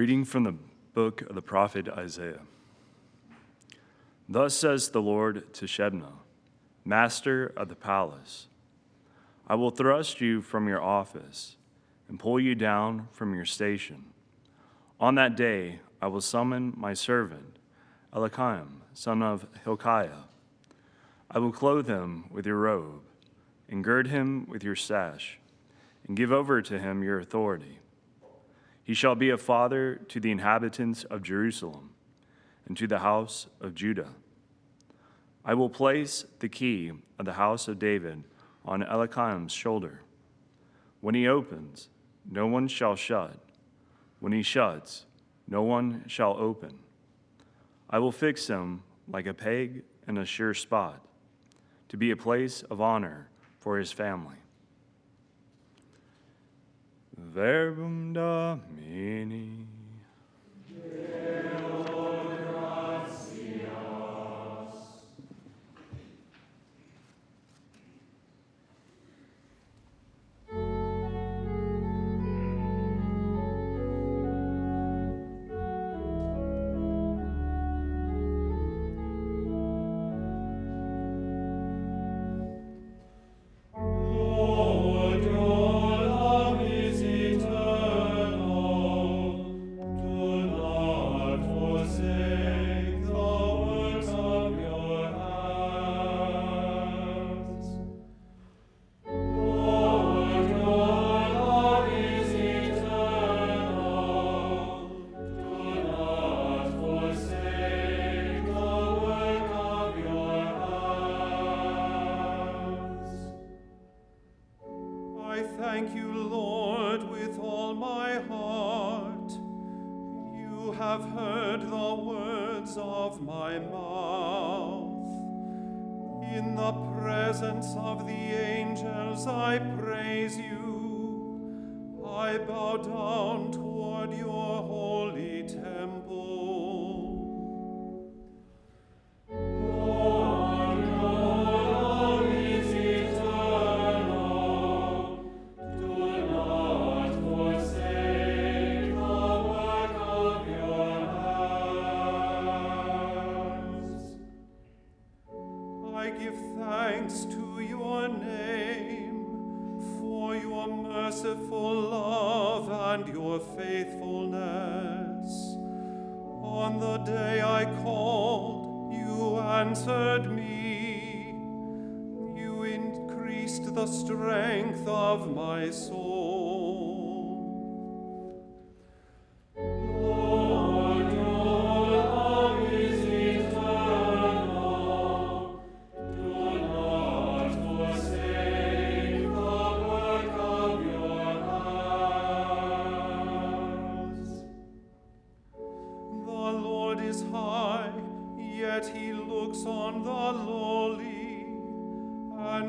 reading from the book of the prophet Isaiah. Thus says the Lord to Shebna, master of the palace I will thrust you from your office and pull you down from your station. On that day, I will summon my servant, Eliakim, son of Hilkiah. I will clothe him with your robe and gird him with your sash and give over to him your authority. He shall be a father to the inhabitants of Jerusalem and to the house of Judah. I will place the key of the house of David on Eliakim's shoulder. When he opens, no one shall shut. When he shuts, no one shall open. I will fix him like a peg in a sure spot, to be a place of honor for his family. Verbum Domini. Lord with all my heart. You have heard the words of my mouth. In the presence of the angels I praise you. I bow down toward your holy temple. merciful love and your faithfulness. On the day I called, you answered me. You increased the strength of my soul.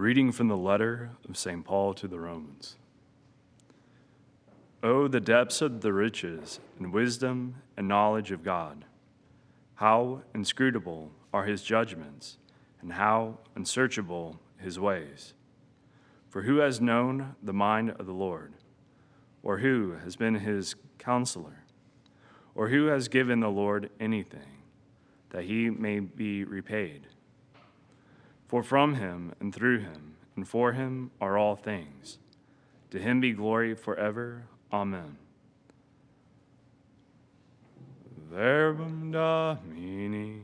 reading from the letter of St. Paul to the Romans. Oh, the depths of the riches and wisdom and knowledge of God! How inscrutable are his judgments, and how unsearchable his ways! For who has known the mind of the Lord? Or who has been his counselor? Or who has given the Lord anything that he may be repaid? For from him and through him and for him are all things. To him be glory forever. Amen. Verbum Domini.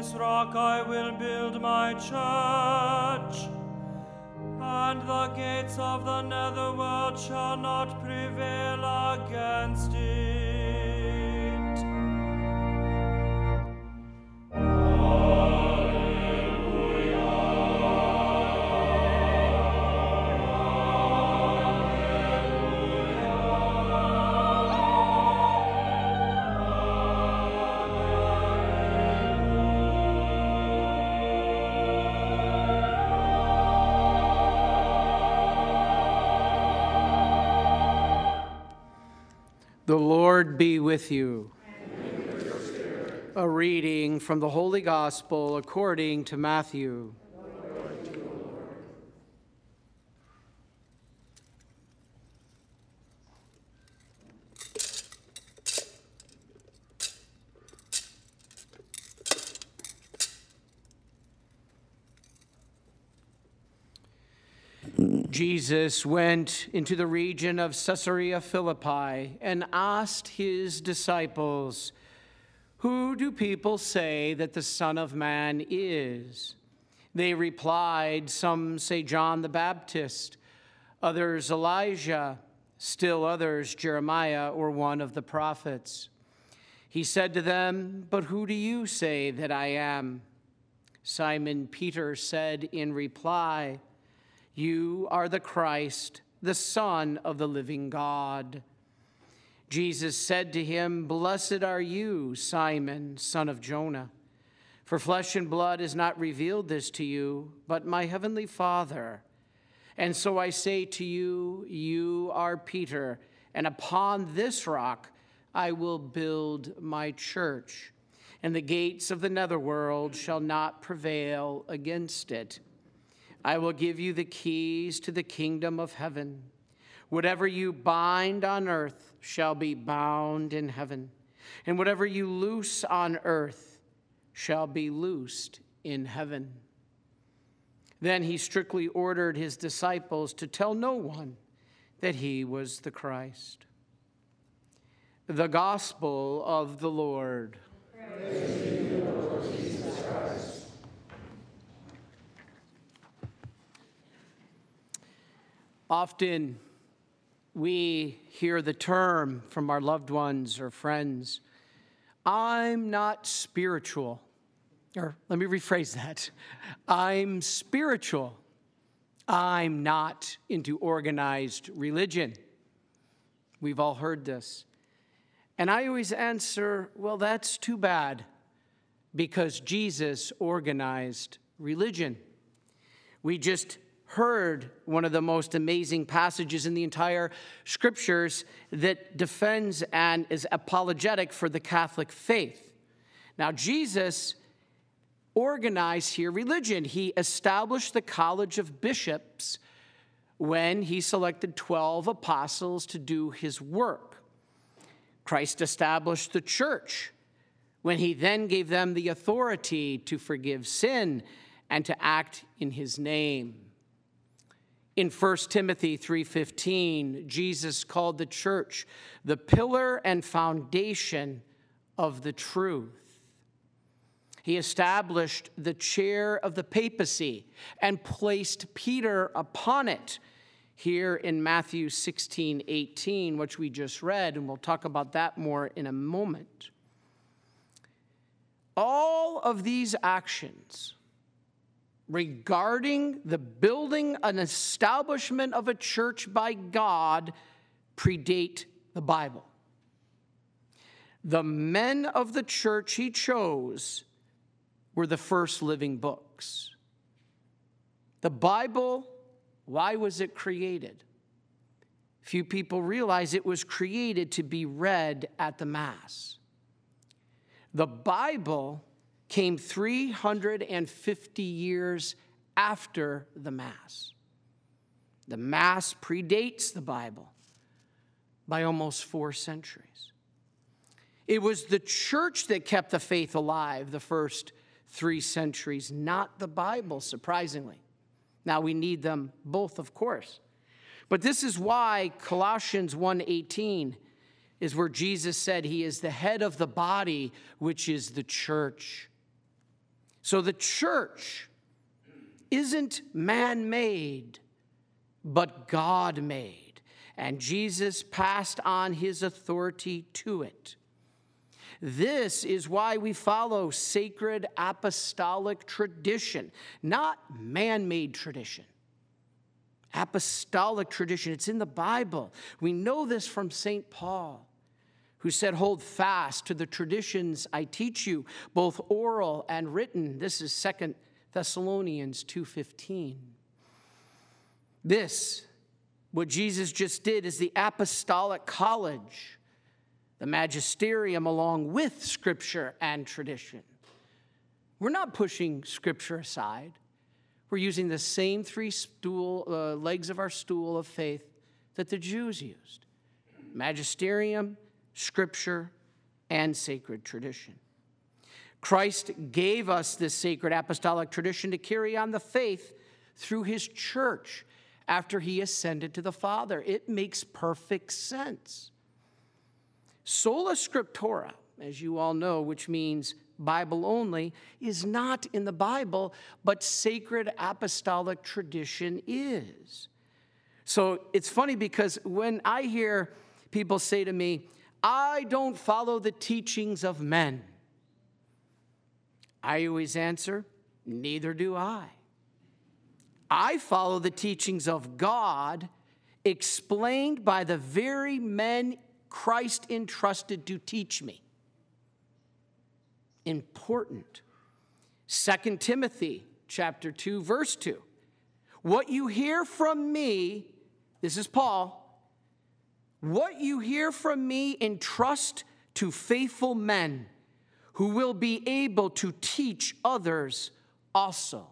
This rock I will build my church. And the gates of the netherworld shall not prevail against it. Lord be with you. A reading from the Holy Gospel according to Matthew. Jesus went into the region of Caesarea Philippi and asked his disciples, Who do people say that the Son of Man is? They replied, Some say John the Baptist, others Elijah, still others Jeremiah or one of the prophets. He said to them, But who do you say that I am? Simon Peter said in reply, you are the Christ, the Son of the living God. Jesus said to him, Blessed are you, Simon, son of Jonah, for flesh and blood has not revealed this to you, but my heavenly Father. And so I say to you, You are Peter, and upon this rock I will build my church, and the gates of the netherworld shall not prevail against it. I will give you the keys to the kingdom of heaven. Whatever you bind on earth shall be bound in heaven, and whatever you loose on earth shall be loosed in heaven. Then he strictly ordered his disciples to tell no one that he was the Christ. The Gospel of the Lord. Praise Often we hear the term from our loved ones or friends I'm not spiritual. Or let me rephrase that I'm spiritual. I'm not into organized religion. We've all heard this. And I always answer, well, that's too bad because Jesus organized religion. We just heard one of the most amazing passages in the entire scriptures that defends and is apologetic for the Catholic faith. Now, Jesus organized here religion. He established the College of Bishops when he selected 12 apostles to do his work. Christ established the church when he then gave them the authority to forgive sin and to act in his name. In 1 Timothy 3:15, Jesus called the church the pillar and foundation of the truth. He established the chair of the papacy and placed Peter upon it here in Matthew 16, 18, which we just read, and we'll talk about that more in a moment. All of these actions regarding the building an establishment of a church by God predate the Bible. The men of the church he chose were the first living books. The Bible, why was it created? Few people realize it was created to be read at the Mass. The Bible came 350 years after the Mass. The Mass predates the Bible by almost four centuries. It was the church that kept the faith alive the first three centuries, not the Bible, surprisingly. Now we need them both, of course. But this is why Colossians 1:18 is where Jesus said he is the head of the body, which is the church. So the church isn't man made, but God made. And Jesus passed on his authority to it. This is why we follow sacred apostolic tradition, not man made tradition. Apostolic tradition, it's in the Bible. We know this from St. Paul who said, Hold fast to the traditions I teach you, both oral and written. This is Second Thessalonians 2:15. This, what Jesus just did, is the apostolic college, the magisterium along with scripture and tradition. We're not pushing scripture aside. We're using the same three stool, uh, legs of our stool of faith that the Jews used magisterium, scripture, and sacred tradition. Christ gave us this sacred apostolic tradition to carry on the faith through his church after he ascended to the Father. It makes perfect sense. Sola Scriptura, as you all know, which means Bible only, is not in the Bible, but sacred apostolic tradition is. So it's funny because when I hear people say to me, I don't follow the teachings of men. I always answer, neither do I. I follow the teachings of God explained by the very men Christ entrusted to teach me. Important. 2 Timothy chapter 2 verse 2. What you hear from me, this is Paul, what you hear from me, entrust to faithful men who will be able to teach others also.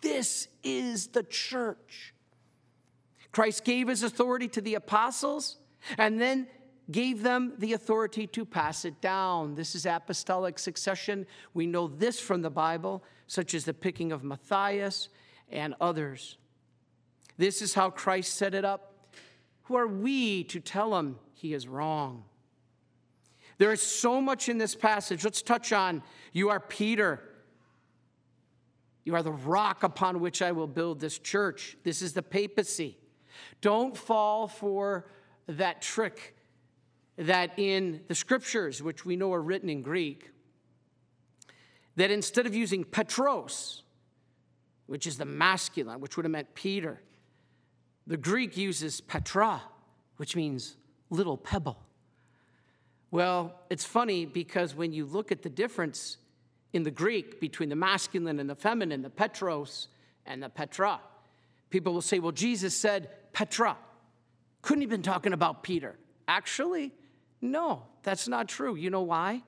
This is the church. Christ gave his authority to the apostles and then gave them the authority to pass it down. This is apostolic succession. We know this from the Bible, such as the picking of Matthias and others. This is how Christ set it up are we to tell him he is wrong? There is so much in this passage. Let's touch on you are Peter. You are the rock upon which I will build this church. This is the papacy. Don't fall for that trick that in the scriptures, which we know are written in Greek, that instead of using Petros, which is the masculine, which would have meant Peter, the Greek uses Petra, which means little pebble. Well, it's funny because when you look at the difference in the Greek between the masculine and the feminine, the Petros and the Petra, people will say, well, Jesus said Petra. Couldn't he have been talking about Peter? Actually, no, that's not true. You know why?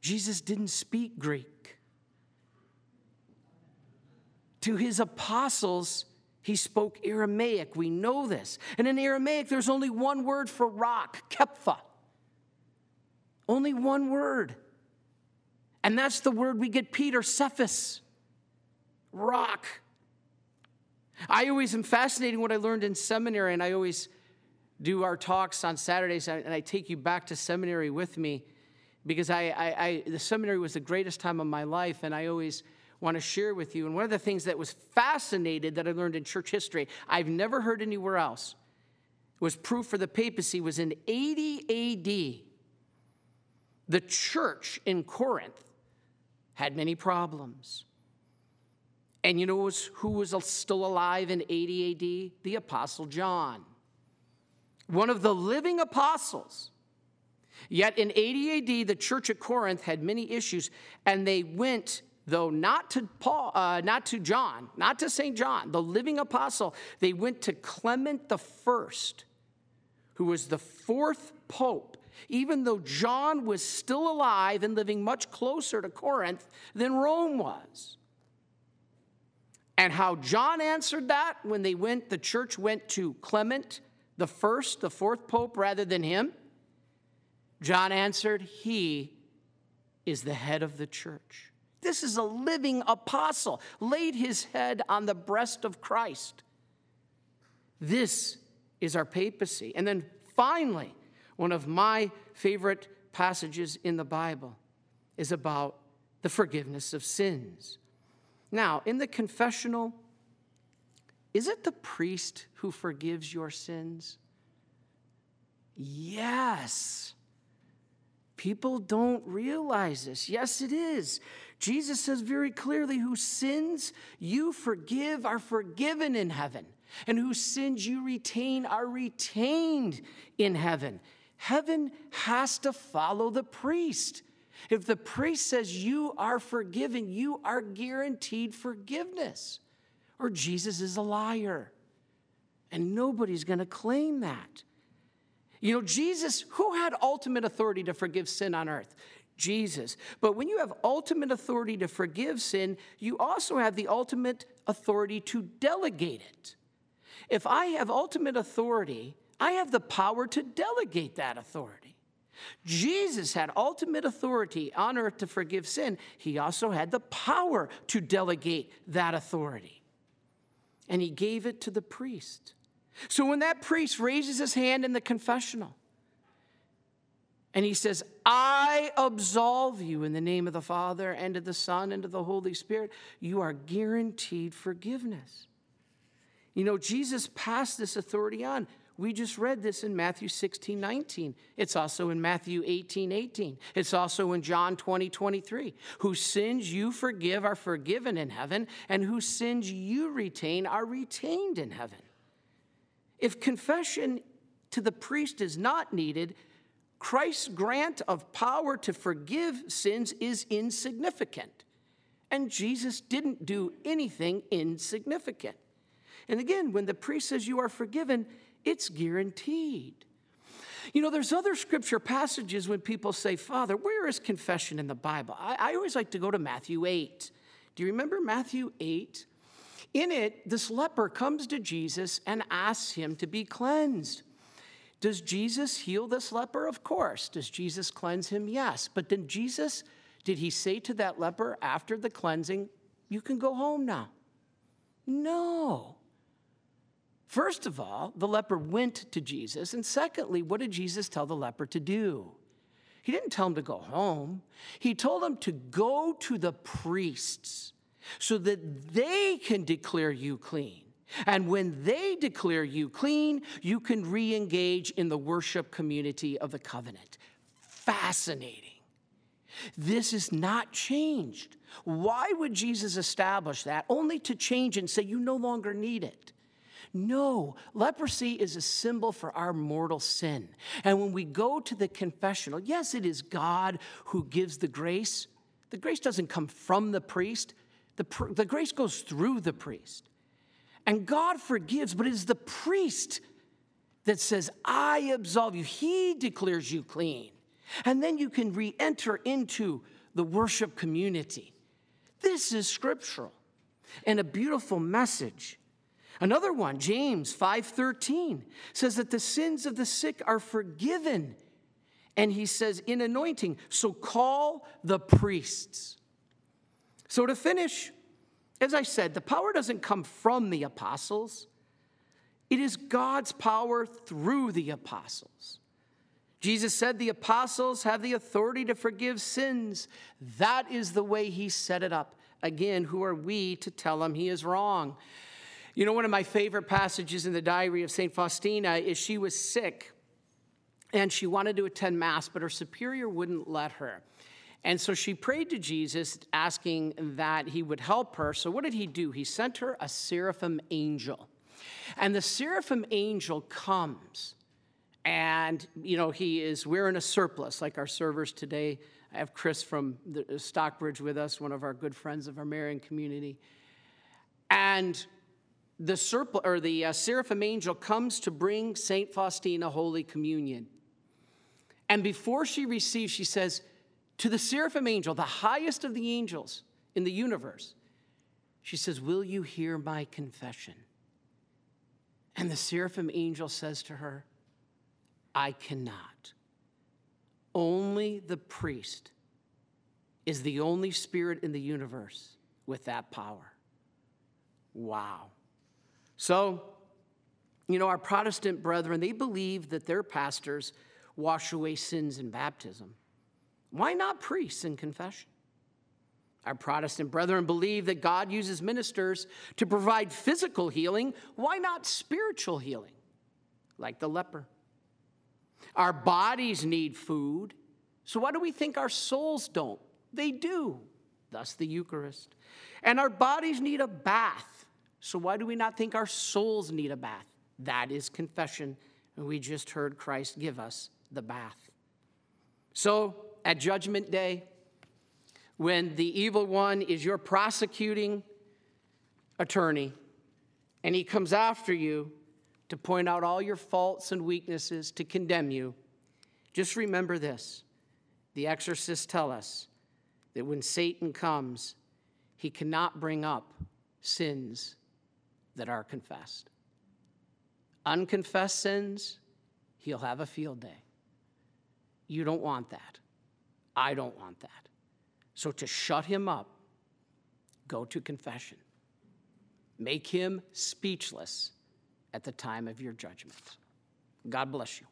Jesus didn't speak Greek. To his apostles, he spoke Aramaic. We know this. And in Aramaic, there's only one word for rock, kepha. Only one word. And that's the word we get Peter, Cephas, rock. I always am fascinating what I learned in seminary, and I always do our talks on Saturdays, and I take you back to seminary with me because I, I, I the seminary was the greatest time of my life, and I always want to share with you. And one of the things that was fascinated that I learned in church history, I've never heard anywhere else, was proof for the papacy was in 80 AD. The church in Corinth had many problems. And you know who was still alive in 80 AD? The Apostle John, one of the living apostles. Yet in 80 AD, the church at Corinth had many issues, and they went though not to Paul, uh, not to John, not to St. John, the living apostle, they went to Clement the First, who was the fourth pope, even though John was still alive and living much closer to Corinth than Rome was. And how John answered that when they went, the church went to Clement the First, the fourth pope, rather than him. John answered, He is the head of the church. This is a living apostle, laid his head on the breast of Christ. This is our papacy. And then finally, One of my favorite passages in the Bible is about the forgiveness of sins. Now, in the confessional, is it the priest who forgives your sins? Yes. People don't realize this. Yes, it is. Jesus says very clearly, whose sins you forgive are forgiven in heaven, and whose sins you retain are retained in heaven. Heaven has to follow the priest. If the priest says you are forgiven, you are guaranteed forgiveness, or Jesus is a liar. And nobody's going to claim that. You know, Jesus, who had ultimate authority to forgive sin on earth? Jesus. But when you have ultimate authority to forgive sin, you also have the ultimate authority to delegate it. If I have ultimate authority, I have the power to delegate that authority. Jesus had ultimate authority on earth to forgive sin. He also had the power to delegate that authority. And he gave it to the priest. So when that priest raises his hand in the confessional and he says, I absolve you in the name of the Father and of the Son and of the Holy Spirit, you are guaranteed forgiveness. You know, Jesus passed this authority on. We just read this in Matthew 16, 19. It's also in Matthew 18, 18. It's also in John 20, 23. Whose sins you forgive are forgiven in heaven, and whose sins you retain are retained in heaven. If confession to the priest is not needed, Christ's grant of power to forgive sins is insignificant. And Jesus didn't do anything insignificant. And again, when the priest says you are forgiven, it's guaranteed. You know, there's other scripture passages when people say, Father, where is confession in the Bible? I, I always like to go to Matthew 8. Do you remember Matthew 8? In it, this leper comes to Jesus and asks him to be cleansed. Does Jesus heal this leper? Of course. Does Jesus cleanse him? Yes. But then Jesus, did he say to that leper after the cleansing, You can go home now? No. First of all, the leper went to Jesus. And secondly, what did Jesus tell the leper to do? He didn't tell him to go home, he told him to go to the priests so that they can declare you clean. And when they declare you clean, you can re engage in the worship community of the covenant. Fascinating. This is not changed. Why would Jesus establish that? Only to change and say you no longer need it. No, leprosy is a symbol for our mortal sin. And when we go to the confessional, yes, it is God who gives the grace. The grace doesn't come from the priest, the, the grace goes through the priest. And God forgives, but it is the priest that says, I absolve you. He declares you clean. And then you can re enter into the worship community. This is scriptural and a beautiful message. Another one, James 5:13, says that the sins of the sick are forgiven. And he says in anointing, so call the priests. So, to finish, as I said, the power doesn't come from the apostles, it is God's power through the apostles. Jesus said the apostles have the authority to forgive sins. That is the way he set it up. Again, who are we to tell him he is wrong? You know, one of my favorite passages in the diary of St. Faustina is she was sick and she wanted to attend Mass, but her superior wouldn't let her. And so she prayed to Jesus, asking that he would help her. So, what did he do? He sent her a seraphim angel. And the seraphim angel comes, and, you know, he is wearing a surplice like our servers today. I have Chris from the Stockbridge with us, one of our good friends of our Marian community. And the, surpl- or the uh, seraphim angel comes to bring St. Faustina Holy Communion. And before she receives, she says, to the seraphim angel, the highest of the angels in the universe, she says, Will you hear my confession? And the seraphim angel says to her, I cannot. Only the priest is the only spirit in the universe with that power. Wow. So, you know, our Protestant brethren, they believe that their pastors wash away sins in baptism? Why not priests in confession? Our Protestant brethren believe that God uses ministers to provide physical healing. Why not spiritual healing, like the leper? Our bodies need food, so why do we think our souls don't? They do, thus the Eucharist. And our bodies need a bath, so why do we not think our souls need a bath? That is confession, and we just heard Christ give us the bath. So, at Judgment Day, when the evil one is your prosecuting attorney and he comes after you to point out all your faults and weaknesses, to condemn you, just remember this. The exorcists tell us that when Satan comes, he cannot bring up sins that are confessed. Unconfessed sins, he'll have a field day. You don't want that. I don't want that. So, to shut him up, go to confession. Make him speechless at the time of your judgment. God bless you.